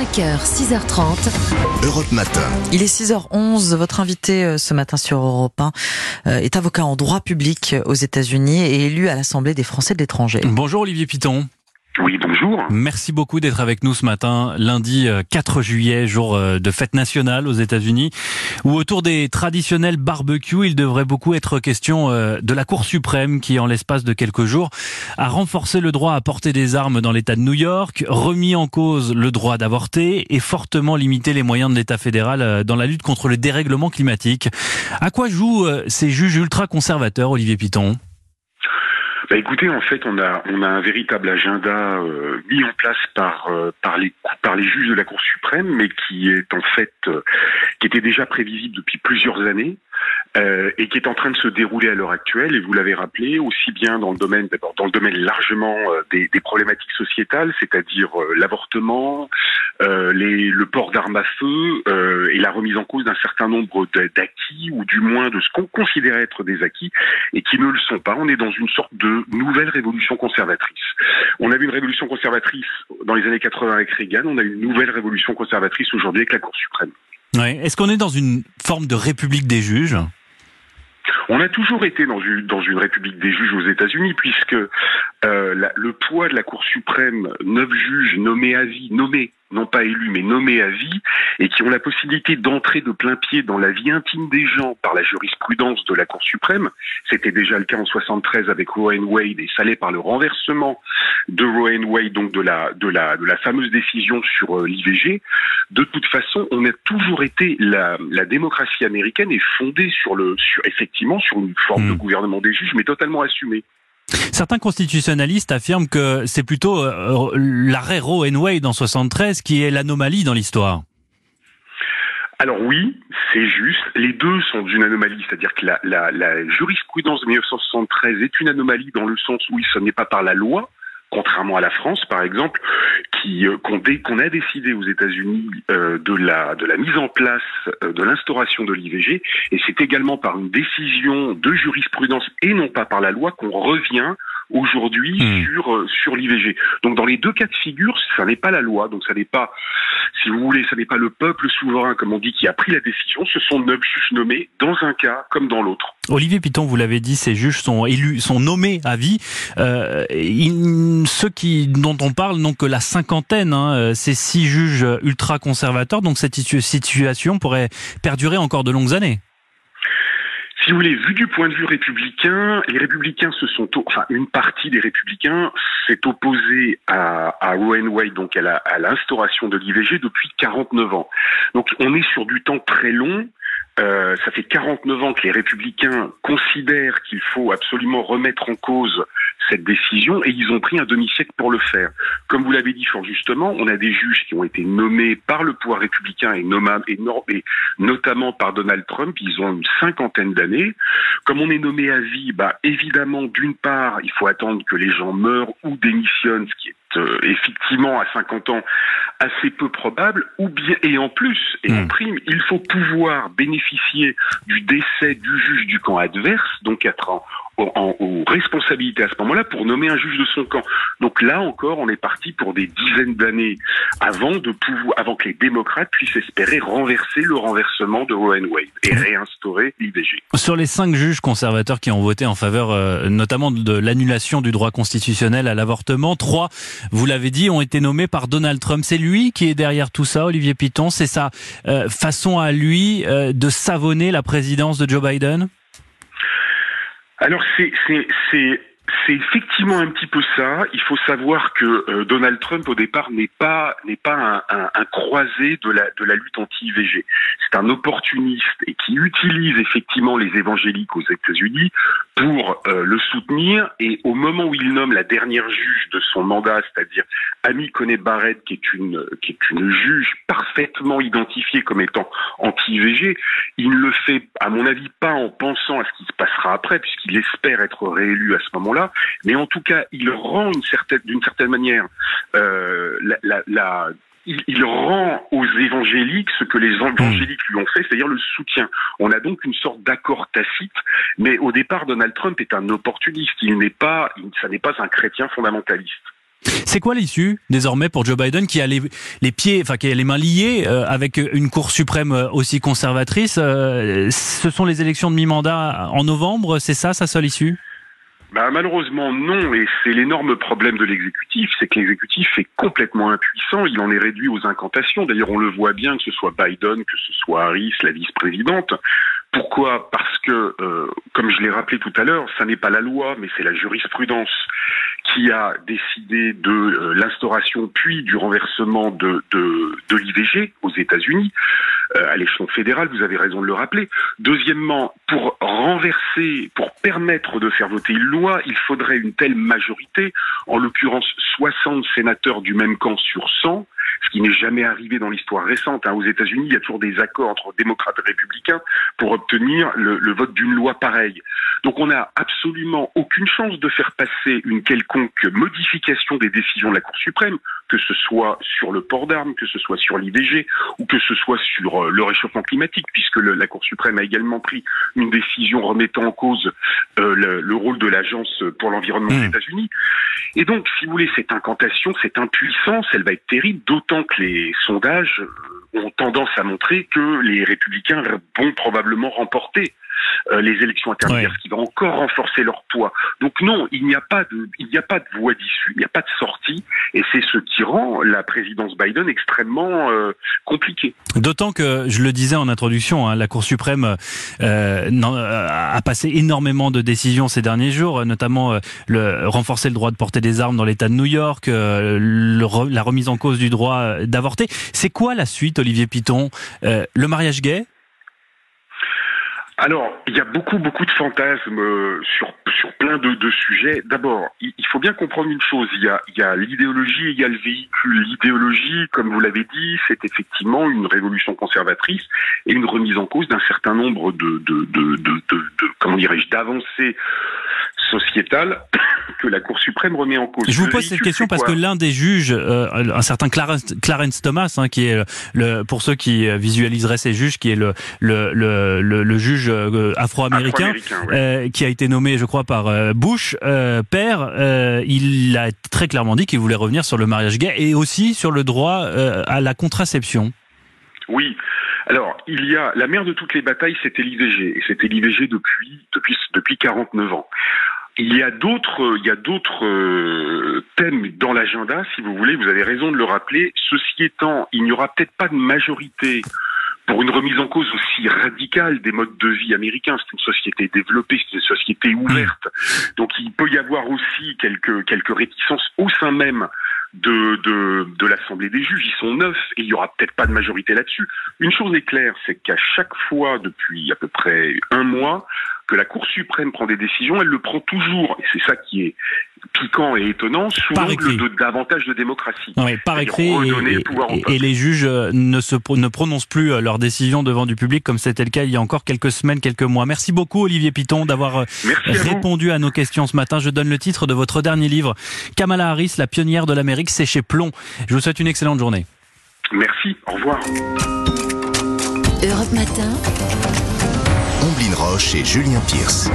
5h, 6h30. Europe Matin. Il est 6h11. Votre invité euh, ce matin sur Europe 1 euh, est avocat en droit public aux États-Unis et élu à l'Assemblée des Français de l'étranger. Bonjour Olivier Piton. Oui, bonjour. Merci beaucoup d'être avec nous ce matin, lundi 4 euh, juillet, jour euh, de fête nationale aux États-Unis, où autour des traditionnels barbecues, il devrait beaucoup être question euh, de la Cour suprême qui, en l'espace de quelques jours, a renforcé le droit à porter des armes dans l'État de New York, remis en cause le droit d'avorter et fortement limité les moyens de l'État fédéral dans la lutte contre le dérèglement climatique. À quoi jouent ces juges ultra-conservateurs, Olivier Piton? Bah écoutez, en fait, on a un véritable agenda euh, mis en place par euh, par les juges de la Cour suprême, mais qui est en fait euh, qui était déjà prévisible depuis plusieurs années. Euh, et qui est en train de se dérouler à l'heure actuelle. Et vous l'avez rappelé, aussi bien dans le domaine, d'abord dans le domaine largement euh, des, des, problématiques sociétales, c'est-à-dire euh, l'avortement, les, le port d'armes à feu et la remise en cause d'un certain nombre d'acquis ou du moins de ce qu'on considère être des acquis et qui ne le sont pas. On est dans une sorte de nouvelle révolution conservatrice. On a vu une révolution conservatrice dans les années 80 avec Reagan. On a une nouvelle révolution conservatrice aujourd'hui avec la Cour suprême. Ouais. Est-ce qu'on est dans une forme de république des juges? On a toujours été dans une, république des juges aux États-Unis, puisque euh, le poids de la Cour suprême, neuf juges nommés à vie, nommés non pas élus mais nommés à vie, et qui ont la possibilité d'entrer de plein pied dans la vie intime des gens par la jurisprudence de la Cour suprême. C'était déjà le cas en 73 avec Roe Wade, et ça l'est par le renversement de Roe Wade, donc de la de la de la fameuse décision sur euh, l'IVG. De toute façon, on a toujours été la, la démocratie américaine est fondée sur le sur effectivement sur une forme de hmm. gouvernement des juges, mais totalement assumée. Certains constitutionnalistes affirment que c'est plutôt euh, l'arrêt Roe Wade en 73 qui est l'anomalie dans l'histoire. Alors oui, c'est juste. Les deux sont d'une anomalie, c'est-à-dire que la, la, la, jurisprudence de 1973 est une anomalie dans le sens où ce n'est pas par la loi, contrairement à la France, par exemple, qui euh, qu'on a décidé aux États-Unis euh, de la mise en place euh, de l'instauration de l'IVG, et c'est également par une décision de jurisprudence et non pas par la loi qu'on revient aujourd'hui hmm. sur euh, sur l'IVG. Donc dans les deux cas de figure, ça n'est pas la loi, donc ça n'est pas, si vous voulez, ça n'est pas le peuple souverain, comme on dit, qui a pris la décision. Ce sont neuf juges nommés dans un cas comme dans l'autre. Olivier Piton, vous l'avez dit, ces juges sont élus, sont nommés à vie. Euh, ceux qui dont on parle n'ont que la cinquantaine. Hein, euh, ces six juges ultra conservateurs. Donc cette situation pourrait perdurer encore de longues années si vous voulez, vu du point de vue républicain, les républicains se sont, enfin, une partie des républicains s'est opposée à, à Roe donc à l'instauration de l'IVG depuis 49 ans. Donc, on est sur du temps très long. Euh, ça fait 49 ans que les républicains considèrent qu'il faut absolument remettre en cause cette décision et ils ont pris un demi-siècle pour le faire. Comme vous l'avez dit fort justement, on a des juges qui ont été nommés par le pouvoir républicain et, notamment par Donald Trump. Ils ont une cinquantaine d'années. Comme on est nommé à vie, bah, évidemment, d'une part, il faut attendre que les gens meurent ou démissionnent, ce qui est effectivement à 50 ans assez peu probable, ou bien et en plus et en hmm. prime, il faut pouvoir bénéficier du décès du juge du camp adverse, donc être en, en, aux responsabilités à ce moment-là pour nommer un juge de son camp. Donc là encore, on est parti pour des dizaines d'années avant de pouvoir, avant que les démocrates puissent espérer renverser le renversement de Roe Wade et réinstaurer l'IVG. Sur les cinq juges conservateurs qui ont voté en faveur, euh, notamment de l'annulation du droit constitutionnel à l'avortement, trois, vous l'avez dit, ont été nommés par Donald Trump. C'est lui qui est derrière tout ça, Olivier Piton? C'est sa euh, façon à lui euh, de savonner la présidence de Joe Biden? Alors c'est c'est effectivement un petit peu ça. Il faut savoir que euh, Donald Trump au départ n'est pas n'est pas un, un, un, croisé de la de la lutte anti-IVG. C'est un opportuniste et qui utilise effectivement les évangéliques aux États-Unis pour euh, le soutenir. Et au moment où il nomme la dernière juge de son mandat, c'est-à-dire Amy Coney Barrett, qui est une qui est une juge parfaitement identifiée comme étant anti-IVG, il ne le fait à mon avis pas en pensant à ce qui se passera après, puisqu'il espère être réélu à ce moment-là mais en tout cas, il rend une certaine, d'une certaine manière, euh, la, la, il, rend aux évangéliques ce que les évangéliques lui ont fait, c'est-à-dire le soutien. On a donc une sorte d'accord tacite, mais au départ, Donald Trump est un opportuniste. Il n'est pas, ça n'est pas un chrétien fondamentaliste. C'est quoi l'issue désormais pour Joe Biden qui a les, pieds, enfin qui a les mains liées euh, avec une Cour suprême euh, aussi conservatrice euh, Ce sont les élections de mi-mandat en novembre, c'est ça sa seule issue? Bah, malheureusement non, et c'est l'énorme problème de l'exécutif, c'est que l'exécutif est complètement impuissant, il en est réduit aux incantations. D'ailleurs, on le voit bien, que ce soit Biden, que ce soit Harris, la vice-présidente. Pourquoi? Parce que, comme je l'ai rappelé tout à l'heure, ça n'est pas la loi, mais c'est la jurisprudence qui a décidé de euh, l'instauration puis du renversement de, de, de l'IVG aux États-Unis euh, à l'échelon fédéral, vous avez raison de le rappeler. Deuxièmement, pour renverser, pour permettre de faire voter une loi, il faudrait une telle majorité, en l'occurrence 60 sénateurs du même camp sur 100, ce qui n'est jamais arrivé dans l'histoire récente. Hein. Aux États-Unis, il y a toujours des accords entre démocrates et républicains pour obtenir le, le vote d'une loi pareille. Donc on n'a absolument aucune chance de faire passer une quelconque modification des décisions de la Cour suprême, que ce soit sur le port d'armes, que ce soit sur l'IVG ou que ce soit sur euh, le réchauffement climatique, puisque le, la Cour suprême a également pris une décision remettant en cause euh, le, le, rôle de l'Agence pour l'environnement des mmh. États-Unis. Et donc, si vous voulez, cette incantation, cette impuissance, elle va être terrible, d'autant que les sondages ont tendance à montrer que les républicains vont probablement remporter euh, les élections intermédiaires, ce qui va encore renforcer leur poids. Donc non, il n'y a pas de, il n'y a pas de voie d'issue, il n'y a pas de sortie, et c'est ce qui rend la présidence Biden extrêmement euh, compliquée. D'autant que, je le disais en introduction, hein, la Cour suprême euh, a passé énormément de décisions ces derniers jours, notamment le renforcer le droit de porter des armes dans l'État de New York, le, la remise en cause du droit d'avorter. C'est quoi la suite, Olivier Piton? Le mariage gay alors, il y a beaucoup, beaucoup de fantasmes euh, sur, sur plein de, de sujets. D'abord, il, faut bien comprendre une chose. Il y a, il y a l'idéologie et il y a le véhicule. L'idéologie, comme vous l'avez dit, c'est effectivement une révolution conservatrice et une remise en cause d'un certain nombre de, de, de, de, de comment dirais-je, d'avancées sociétales que la Cour suprême remet en cause. Je vous pose cette question parce que l'un des juges, euh, un certain Clarence, Clarence Thomas, hein, qui est le, pour ceux qui visualiseraient ces juges, qui est le, le, le, le, juge euh, afro-américain, euh, qui a été nommé, je crois, par euh, Bush, père, il a très clairement dit qu'il voulait revenir sur le mariage gay et aussi sur le droit à la contraception. Oui. Alors, il y a la mère de toutes les batailles, c'était l'IVG, et c'était l'IVG depuis depuis depuis 49 ans. Il y a d'autres, il y a d'autres thèmes dans l'agenda, si vous voulez. Vous avez raison de le rappeler. Ceci étant, il n'y aura peut-être pas de majorité pour une remise en cause aussi radicale des modes de vie américains. C'est une société développée, c'est une société ouverte. Donc il peut y avoir aussi quelques, quelques réticences au sein même de, de, de l'Assemblée des juges. Ils sont neuf et il y aura peut-être pas de majorité là-dessus. Une chose est claire, c'est qu'à chaque fois, depuis à peu près un mois, que la Cour suprême prend des décisions, elle le prend toujours, et c'est ça qui est piquant et étonnant, sous l'angle de davantage de démocratie. Oui, par écrit, et, et, les juges euh, ne, se, ne prononcent plus euh, leurs décisions devant du public, comme c'était le cas il y a encore quelques semaines, quelques mois. Merci beaucoup, Olivier Piton, d'avoir euh, répondu à, nos questions ce matin. Je donne le titre de votre dernier livre, Kamala Harris, la pionnière de l'Amérique, c'est chez Plomb. Je vous souhaite une excellente journée. Merci, au revoir. Europe Matin. Omblin Roche et Julien Pierce.